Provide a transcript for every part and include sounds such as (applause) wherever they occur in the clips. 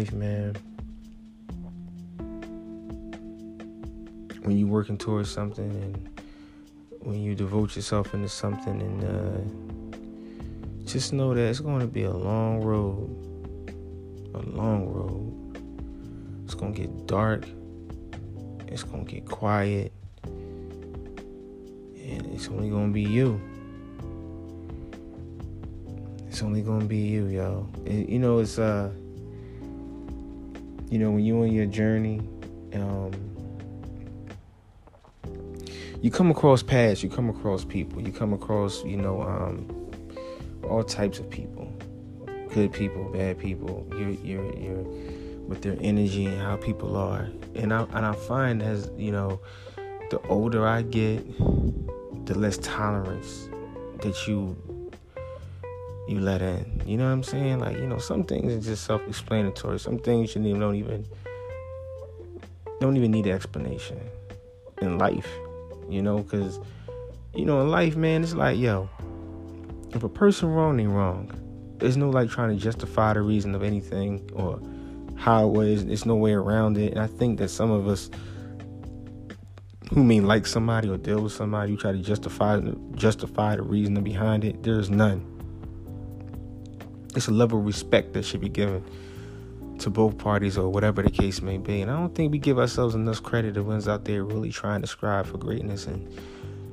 life, man, when you're working towards something and when you devote yourself into something and uh, just know that it's going to be a long road. A long road. It's going to get dark. It's going to get quiet. And it's only going to be you. It's only to be you yo you know it's uh you know when you're on your journey um you come across paths, you come across people, you come across, you know, um, all types of people, good people, bad people. You're, you're, you're with their energy and how people are, and I and I find as you know, the older I get, the less tolerance that you you let in. You know what I'm saying? Like you know, some things are just self-explanatory. Some things you don't even don't even need an explanation in life you know, because, you know, in life, man, it's like, yo, if a person wrong, they wrong. There's no like trying to justify the reason of anything or how it was. There's no way around it. And I think that some of us who may like somebody or deal with somebody who try to justify justify the reason behind it, there's none. It's a level of respect that should be given to both parties or whatever the case may be. And I don't think we give ourselves enough credit to ones out there really trying to strive for greatness and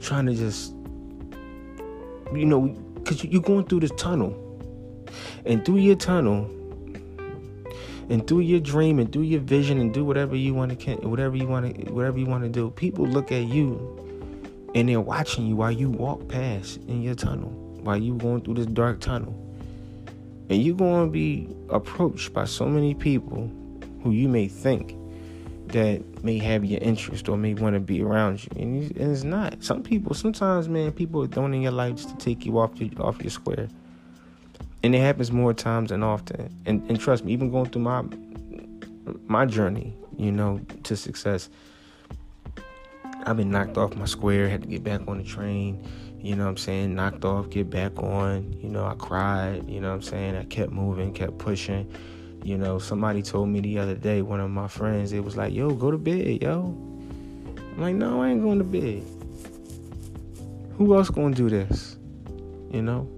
trying to just, you know, because you're going through this tunnel. And through your tunnel, and through your dream and through your vision and do whatever you want to whatever you want to whatever you want to do people look at you and they're watching you while you walk past in your tunnel while you're going through this dark tunnel and you're going to be approached by so many people who you may think that may have your interest or may want to be around you. And it's not. Some people, sometimes, man, people are thrown in your life just to take you off your, off your square. And it happens more times than often. And, and trust me, even going through my my journey, you know, to success, I've been knocked off my square, had to get back on the train you know what I'm saying, knocked off, get back on. You know, I cried, you know what I'm saying? I kept moving, kept pushing. You know, somebody told me the other day, one of my friends, it was like, yo, go to bed, yo. I'm like, no, I ain't going to bed. Who else gonna do this? You know?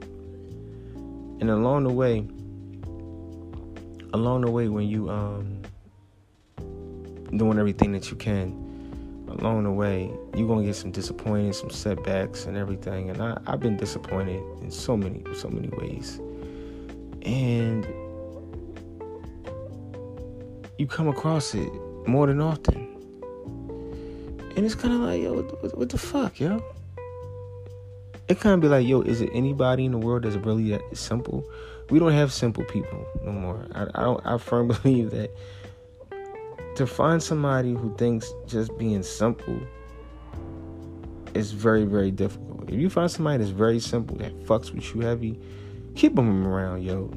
And along the way, along the way when you um doing everything that you can, along the way, you're gonna get some disappointment, some setbacks, and everything. And I, I've been disappointed in so many, so many ways. And you come across it more than often, and it's kind of like, yo, what, what, the fuck, yo? It kind of be like, yo, is it anybody in the world that's really that simple? We don't have simple people no more. I, I don't. I firmly (laughs) believe that to find somebody who thinks just being simple is very, very difficult. If you find somebody that's very simple, that fucks with you heavy, keep them around, yo.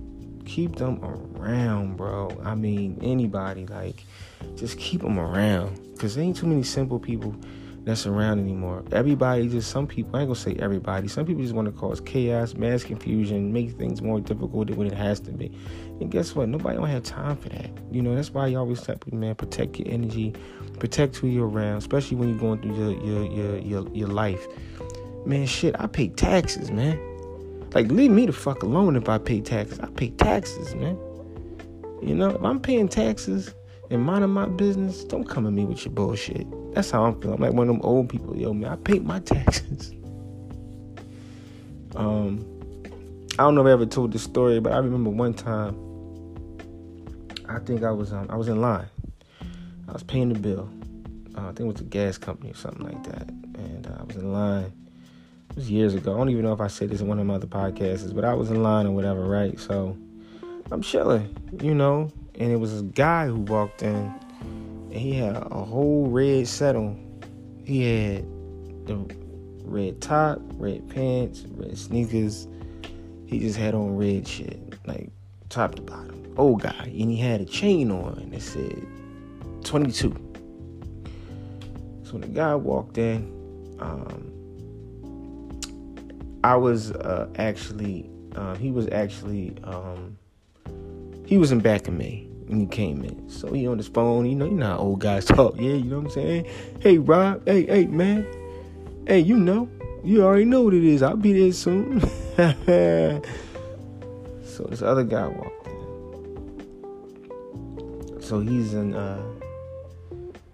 Keep them around, bro. I mean, anybody, like, just keep them around. Because there ain't too many simple people that's around anymore. Everybody just some people, I ain't gonna say everybody, some people just want to cause chaos, mass confusion, make things more difficult than what it has to be. And guess what? Nobody don't have time for that. You know, that's why you always tell people, man, protect your energy, protect who you're around, especially when you're going through your your your your, your life. Man, shit, I pay taxes, man. Like leave me the fuck alone if I pay taxes. I pay taxes, man. You know, if I'm paying taxes and minding my business, don't come at me with your bullshit. That's how I'm feeling. I'm like one of them old people. Yo, man, I paid my taxes. (laughs) um, I don't know if I ever told this story, but I remember one time. I think I was um, I was in line. I was paying the bill. Uh, I think it was a gas company or something like that, and uh, I was in line. It was years ago. I don't even know if I said this in one of my other podcasts, but I was in line or whatever, right? So I'm chilling, you know, and it was a guy who walked in and he had a whole red set on. He had the red top, red pants, red sneakers. He just had on red shit, like top to bottom. Old guy, and he had a chain on that said 22. So when the guy walked in, um, I was uh, actually, uh, he was actually, um, he was in back of me when he came in. So he on his phone, you know, you know how old guys (laughs) talk, yeah, you know what I'm saying? Hey Rob, hey, hey man, hey, you know, you already know what it is. I'll be there soon. (laughs) so this other guy walked in. So he's in uh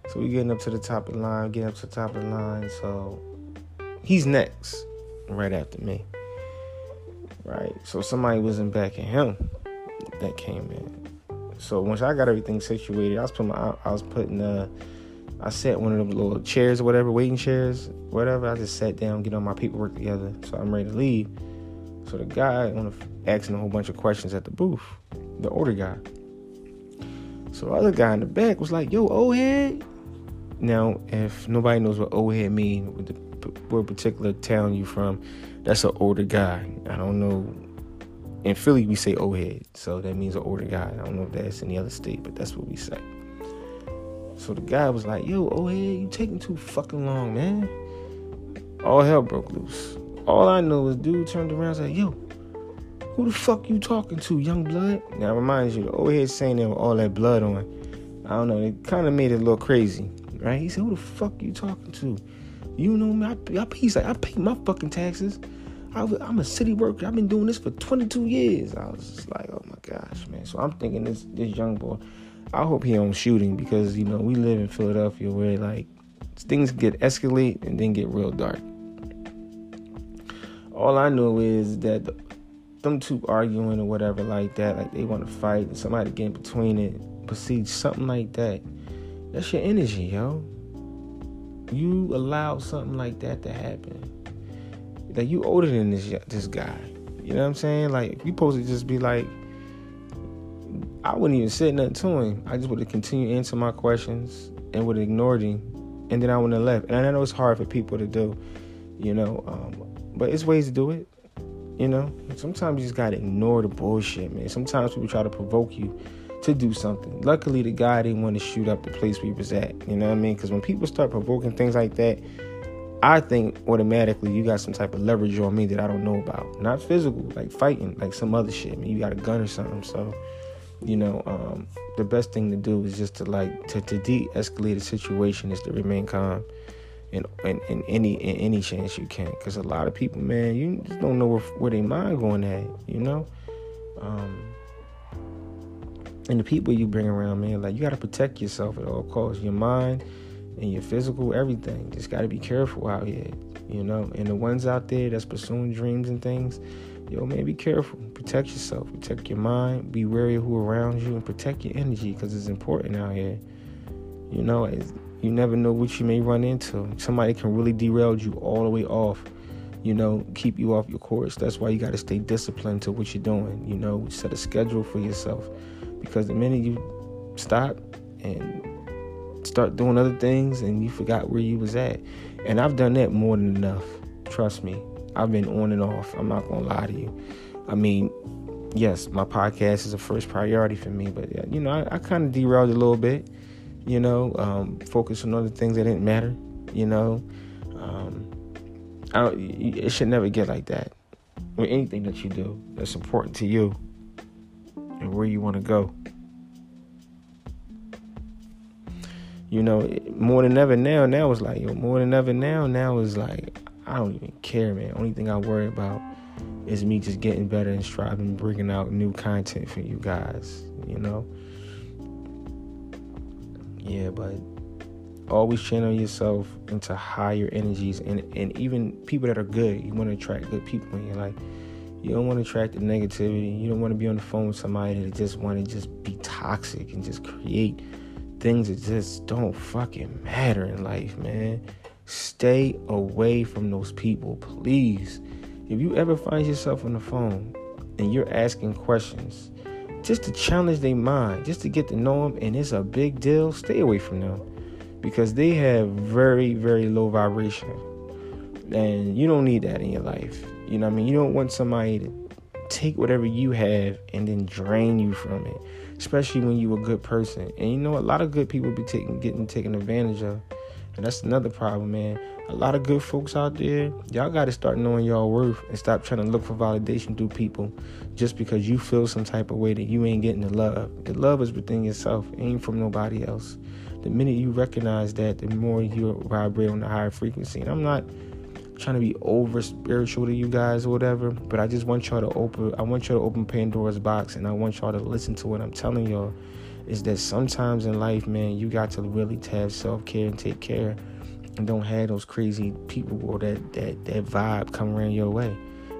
so we getting up to the top of the line, getting up to the top of the line, so he's next, right after me. Right? So somebody wasn't backing him that came in. So once I got everything situated, I was putting my, I was putting uh I set one of them little chairs or whatever, waiting chairs, whatever. I just sat down, get all my paperwork together, so I'm ready to leave. So the guy on the, asking a whole bunch of questions at the booth, the older guy. So the other guy in the back was like, "Yo, old head." Now, if nobody knows what old head mean, with the, what particular town you from, that's an older guy. I don't know. In Philly, we say old head, so that means an older guy. I don't know if that's the other state, but that's what we say. So the guy was like, yo, oh, hey, you taking too fucking long, man. All hell broke loose. All I know is dude turned around and said, yo, who the fuck you talking to, young blood? Now, remind you, the old head saying that with all that blood on. I don't know, it kind of made it a little crazy, right? He said, who the fuck you talking to? You know me, I, I, he's like, I pay my fucking taxes. I, am a city worker. I've been doing this for 22 years. I was just like, oh my gosh, man. So I'm thinking this this young boy, I hope he don't shooting because you know we live in Philadelphia where like things get escalate and then get real dark. All I know is that the, them two arguing or whatever like that, like they want to fight and somebody get in between it, proceed something like that. That's your energy, yo. You allow something like that to happen. Like you older than this this guy. You know what I'm saying? Like you supposed to just be like, I wouldn't even say nothing to him. I just would have continued answering my questions and would have ignored him, and then I wouldn't have left. And I know it's hard for people to do, you know, um, but it's ways to do it. You know, sometimes you just gotta ignore the bullshit, man. Sometimes people try to provoke you to do something. Luckily, the guy didn't want to shoot up the place we was at. You know what I mean? Because when people start provoking things like that, I think automatically you got some type of leverage on me that I don't know about. Not physical, like fighting, like some other shit. I mean, you got a gun or something. So you know, um, the best thing to do is just to like to, to de-escalate a situation is to remain calm in, in, in any in any chance you can. Because a lot of people, man, you just don't know where, where mind going at, you know. Um, and the people you bring around, man, like you got to protect yourself at all costs. Your mind and your physical, everything. Just got to be careful out here, you know. And the ones out there that's pursuing dreams and things, yo, man, be careful. Protect yourself. Protect your mind. Be wary of who around you and protect your energy because it's important out here. You know, you never know what you may run into. Somebody can really derail you all the way off. You know, keep you off your course. That's why you got to stay disciplined to what you're doing. You know, set a schedule for yourself because the minute you stop and start doing other things and you forgot where you was at, and I've done that more than enough. Trust me. I've been on and off. I'm not gonna lie to you. I mean, yes, my podcast is a first priority for me, but you know, I, I kind of derailed a little bit. You know, um, focus on other things that didn't matter. You know, um, I it should never get like that. With anything that you do that's important to you and where you want to go. You know, more than ever now. Now is like, yo, more than ever now. Now is like, I don't even care, man. Only thing I worry about is me just getting better and striving, bringing out new content for you guys. You know. Yeah, but always channel yourself into higher energies and, and even people that are good. You want to attract good people in your life. You don't want to attract the negativity. You don't want to be on the phone with somebody that just want to just be toxic and just create things that just don't fucking matter in life, man. Stay away from those people, please. If you ever find yourself on the phone and you're asking questions just to challenge their mind, just to get to know them, and it's a big deal, stay away from them because they have very, very low vibration. And you don't need that in your life. You know what I mean? You don't want somebody to take whatever you have and then drain you from it, especially when you're a good person. And you know, a lot of good people be taking, getting taken advantage of And that's another problem, man. A lot of good folks out there, y'all got to start knowing y'all worth and stop trying to look for validation through people just because you feel some type of way that you ain't getting the love. The love is within yourself, ain't from nobody else. The minute you recognize that, the more you vibrate on the higher frequency. And I'm not trying to be over spiritual to you guys or whatever, but I just want y'all to open I want y'all to open Pandora's box and I want y'all to listen to what I'm telling y'all is that sometimes in life, man, you got to really have self-care and take care and don't have those crazy people or that that that vibe come around your way.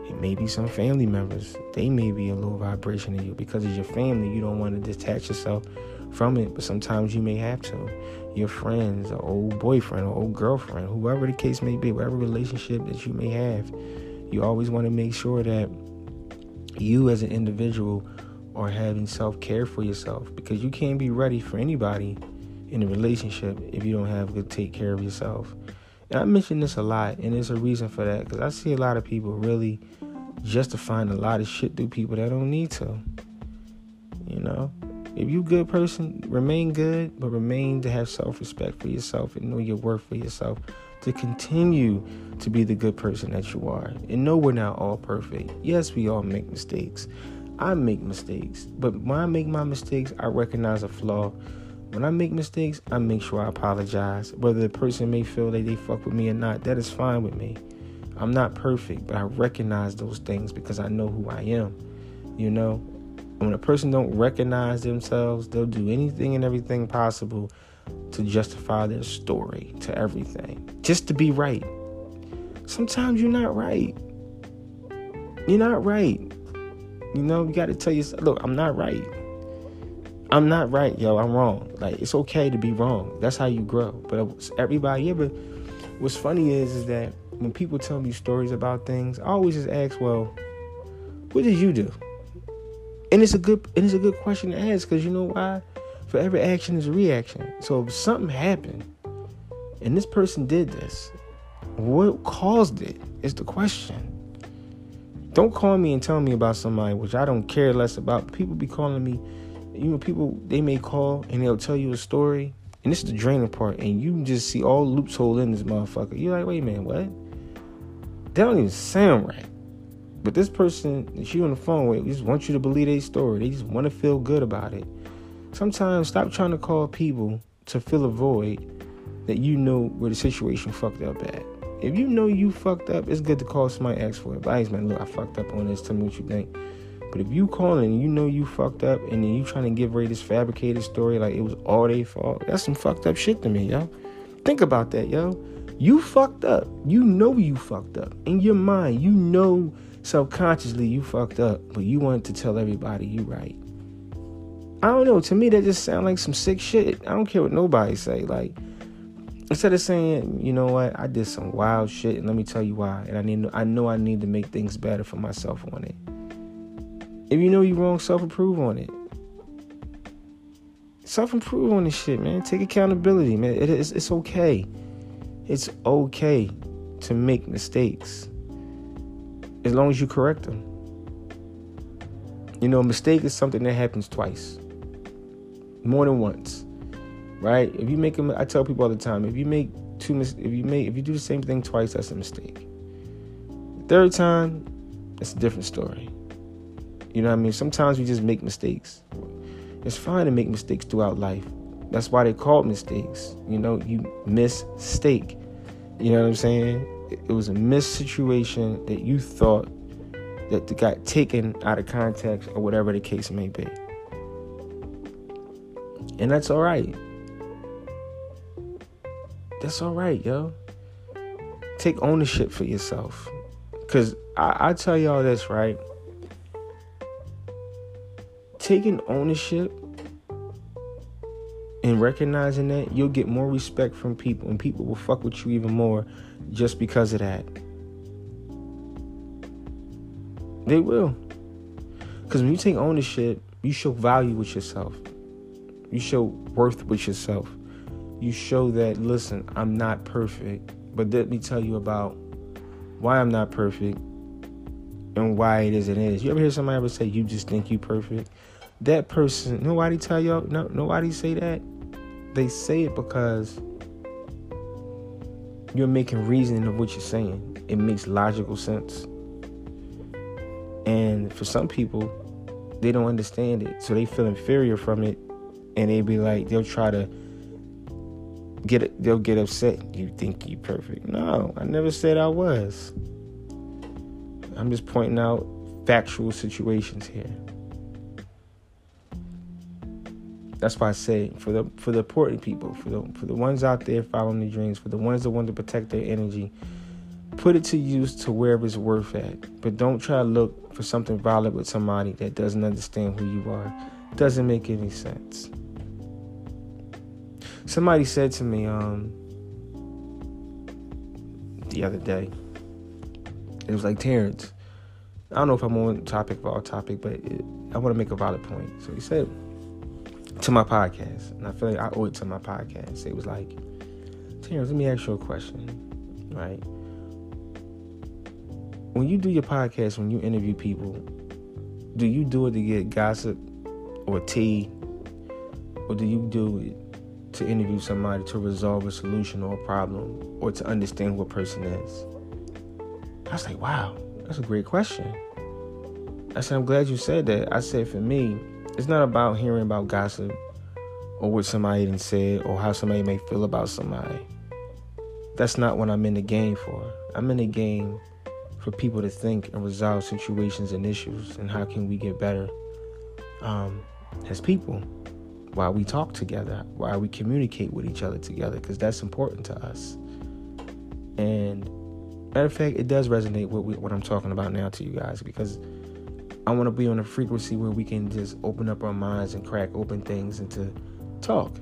It may be some family members. They may be a low vibration to you because it's your family. You don't want to detach yourself from it, but sometimes you may have to. Your friends, or old boyfriend, or old girlfriend, whoever the case may be, whatever relationship that you may have, you always want to make sure that you as an individual are having self care for yourself because you can't be ready for anybody in a relationship if you don't have good take care of yourself. And I mention this a lot, and there's a reason for that because I see a lot of people really justifying a lot of shit through people that don't need to. You know, if you good person, remain good, but remain to have self-respect for yourself and know your worth for yourself to continue to be the good person that you are. And know we're not all perfect. Yes, we all make mistakes. I make mistakes, but when I make my mistakes, I recognize a flaw. When I make mistakes, I make sure I apologize. Whether the person may feel that they fuck with me or not, that is fine with me. I'm not perfect, but I recognize those things because I know who I am. You know, when a person don't recognize themselves, they'll do anything and everything possible to justify their story to everything, just to be right. Sometimes you're not right. You're not right. You know, you got to tell yourself, look, I'm not right. I'm not right, yo. I'm wrong. Like it's okay to be wrong. That's how you grow. But everybody yeah. But What's funny is, is that when people tell me stories about things, I always just ask, well, what did you do? And it's a good and it's a good question to ask because you know why? For every action is a reaction. So if something happened and this person did this, what caused it is the question. Don't call me and tell me about somebody which I don't care less about. People be calling me, you know, people they may call and they'll tell you a story, and this is the draining part, and you just see all loops hole in this motherfucker. You're like, wait minute, what? That don't even sound right. But this person that you on the phone with just wants you to believe their story. They just want to feel good about it. Sometimes stop trying to call people to fill a void that you know where the situation fucked up at. If you know you fucked up, it's good to call somebody ask for advice, man. Look, I fucked up on this. Tell me what you think. But if you calling and you know you fucked up and then you trying to give Ray this fabricated story like it was all their fault, that's some fucked up shit to me, yo. Think about that, yo. You fucked up. You know you fucked up. In your mind, you know subconsciously you fucked up, but you wanted to tell everybody you right. I don't know. To me, that just sound like some sick shit. I don't care what nobody say. Like instead of saying, you know what, I did some wild shit, and let me tell you why, and I need, I know I need to make things better for myself on it. If you know you're wrong, self-improve on it. Self-improve on this shit, man. Take accountability, man. It is, it's okay. It's okay to make mistakes as long as you correct them. You know, a mistake is something that happens twice, more than once, right? If you make them, I tell people all the time, if you make two, if you make, if you do the same thing twice, that's a mistake. The Third time, it's a different story. You know what I mean? Sometimes we just make mistakes. It's fine to make mistakes throughout life. That's why they call mistakes. You know, you mistake. You know what I'm saying? It was a missed situation that you thought that got taken out of context or whatever the case may be. And that's all right. That's all right, yo. Take ownership for yourself. Because I, I tell y'all this, right? Taking ownership and recognizing that, you'll get more respect from people, and people will fuck with you even more just because of that. They will. Because when you take ownership, you show value with yourself. You show worth with yourself. You show that, listen, I'm not perfect, but let me tell you about why I'm not perfect and why it is it is. You ever hear somebody ever say, you just think you perfect? That person, nobody tell y'all, no, nobody say that. They say it because you're making reasoning of what you're saying. It makes logical sense. And for some people, they don't understand it. So they feel inferior from it. And they be like, they'll try to get it, they'll get upset. You think you're perfect. No, I never said I was. I'm just pointing out factual situations here. That's why I say for the for the important people, for the for the ones out there following their dreams, for the ones that want to protect their energy, put it to use to wherever it's worth at. But don't try to look for something violent with somebody that doesn't understand who you are. Doesn't make any sense. Somebody said to me um, the other day, it was like Terrence. I don't know if I'm on topic or off topic, but it, I want to make a valid point. So he said to my podcast, and I feel like I owe it to my podcast. It was like, Terrence, let me ask you a question, right? When you do your podcast, when you interview people, do you do it to get gossip or tea, or do you do it to interview somebody to resolve a solution or a problem, or to understand who a person is? I was like, wow, that's a great question. I said, I'm glad you said that. I said, for me, it's not about hearing about gossip or what somebody didn't say or how somebody may feel about somebody. That's not what I'm in the game for. I'm in the game for people to think and resolve situations and issues and how can we get better um, as people while we talk together, while we communicate with each other together, because that's important to us. And matter of fact, it does resonate with what I'm talking about now to you guys because I want to be on a frequency where we can just open up our minds and crack open things and to talk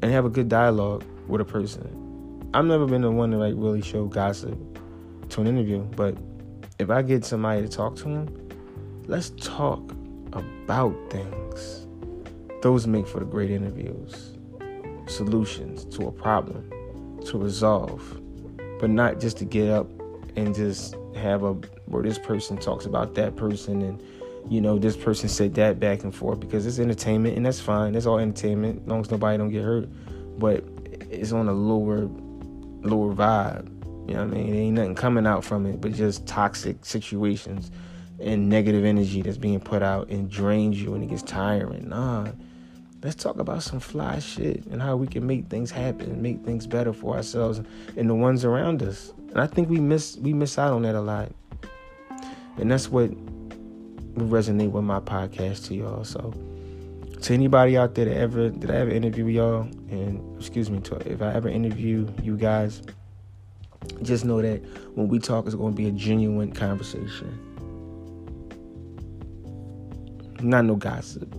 and have a good dialogue with a person. I've never been the one to like really show gossip to an interview, but if I get somebody to talk to them, let's talk about things. Those make for the great interviews. Solutions to a problem to resolve, but not just to get up and just have a where this person talks about that person and you know this person said that back and forth because it's entertainment and that's fine. That's all entertainment as long as nobody don't get hurt. But it's on a lower lower vibe. You know what i mean? Ain't nothing coming out from it but just toxic situations and negative energy that's being put out and drains you and it gets tiring. Nah let's talk about some fly shit and how we can make things happen and make things better for ourselves and the ones around us and I think we miss we miss out on that a lot. And that's what would resonate with my podcast to y'all. So to anybody out there that ever did I ever interview y'all and excuse me to if I ever interview you guys, just know that when we talk it's gonna be a genuine conversation. Not no gossip.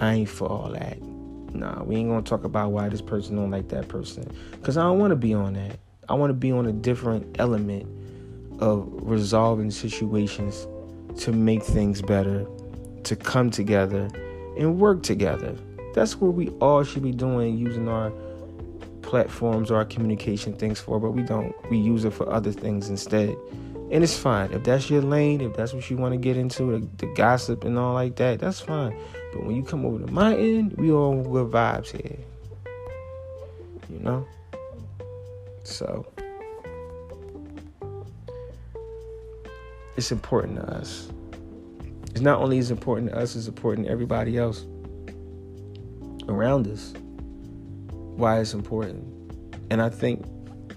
I ain't for all that. Nah, we ain't gonna talk about why this person don't like that person. Cause I don't wanna be on that. I want to be on a different element of resolving situations to make things better, to come together and work together. That's what we all should be doing using our platforms or our communication things for, but we don't. We use it for other things instead. And it's fine. If that's your lane, if that's what you want to get into, the, the gossip and all like that, that's fine. But when you come over to my end, we all good vibes here. You know? So it's important to us. It's not only as important to us, it's important to everybody else around us. Why it's important. And I think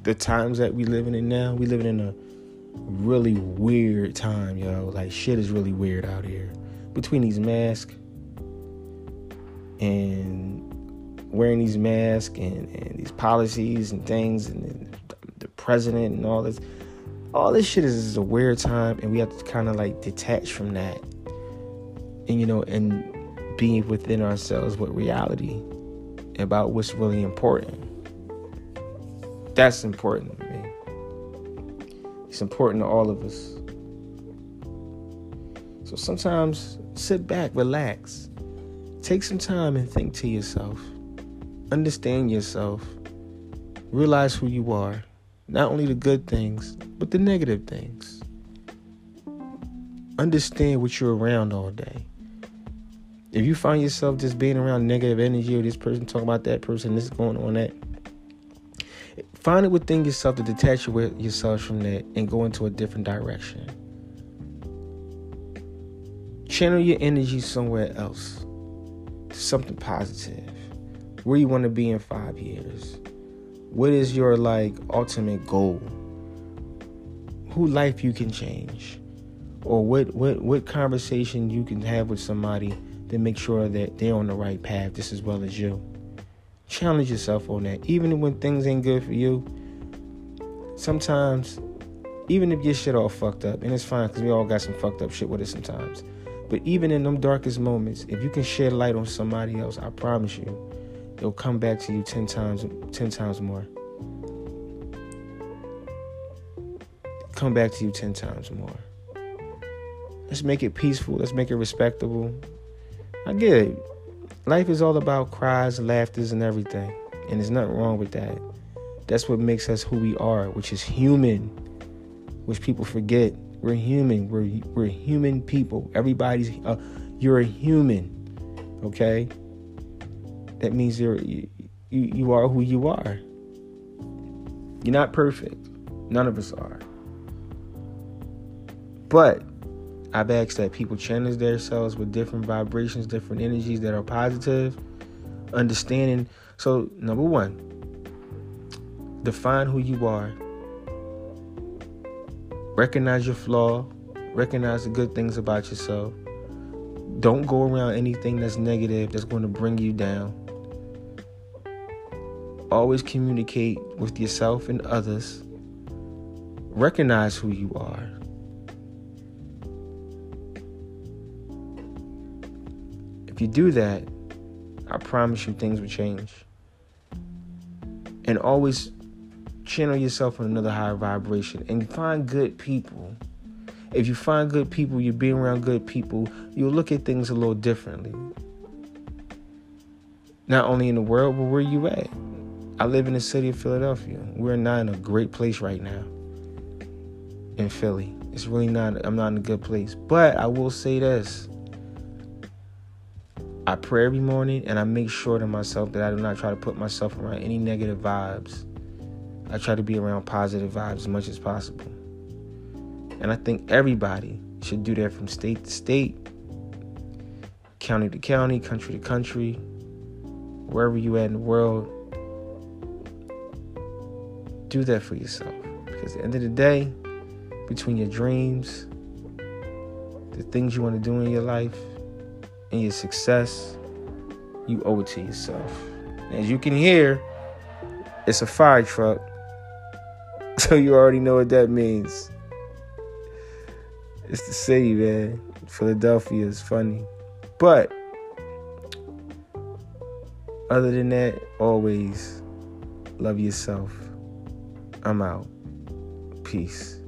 the times that we living in now, we living in a really weird time, yo. Like shit is really weird out here. Between these masks and wearing these masks and, and these policies and things and the president and all this all this shit is, is a weird time and we have to kind of like detach from that and you know and be within ourselves with reality about what's really important that's important it's important to all of us. So sometimes sit back relax. Take some time and think to yourself. Understand yourself, realize who you are, not only the good things, but the negative things. Understand what you're around all day. If you find yourself just being around negative energy or this person talking about that person, this is going on that, Find it within yourself to detach yourself from that and go into a different direction. Channel your energy somewhere else, something positive. Where you want to be in five years? What is your like ultimate goal? Who life you can change? Or what what what conversation you can have with somebody to make sure that they're on the right path just as well as you. Challenge yourself on that. Even when things ain't good for you, sometimes, even if your shit all fucked up, and it's fine because we all got some fucked up shit with us sometimes. But even in them darkest moments, if you can shed light on somebody else, I promise you, it'll come back to you ten times, ten times more. Come back to you ten times more. Let's make it peaceful. Let's make it respectable. I get it. Life is all about cries, laughters, and everything. And there's nothing wrong with that. That's what makes us who we are, which is human, which people forget. We're human. We're, we're human people. Everybody's, uh, you're a human, okay? That means you're, you, you are who you are. You're not perfect. None of us are. But I've asked that people challenge themselves with different vibrations, different energies that are positive, understanding. So, number one, define who you are, recognize your flaw, recognize the good things about yourself. Don't go around anything that's negative that's going to bring you down. Always communicate with yourself and others. Recognize who you are If you do that, I promise you things will change. And always channel yourself on another higher vibration and find good people. If you find good people, you're being around good people, you'll look at things a little differently. Not only in the world, but where you at. I live in the city of Philadelphia. We're not in a great place right now. In Philly. It's really not I'm not in a good place. But I will say this. I pray every morning and I make sure to myself that I do not try to put myself around any negative vibes. I try to be around positive vibes as much as possible. And I think everybody should do that from state to state, county to county, country to country, wherever you at in the world. Do that for yourself. Because at the end of the day, between your dreams, the things you want to do in your life, and your success, you owe it to yourself. As you can hear, it's a fire truck. (laughs) So you already know what that means. It's the city, man. Philadelphia is funny. But other than that, always love yourself. I'm out. Peace.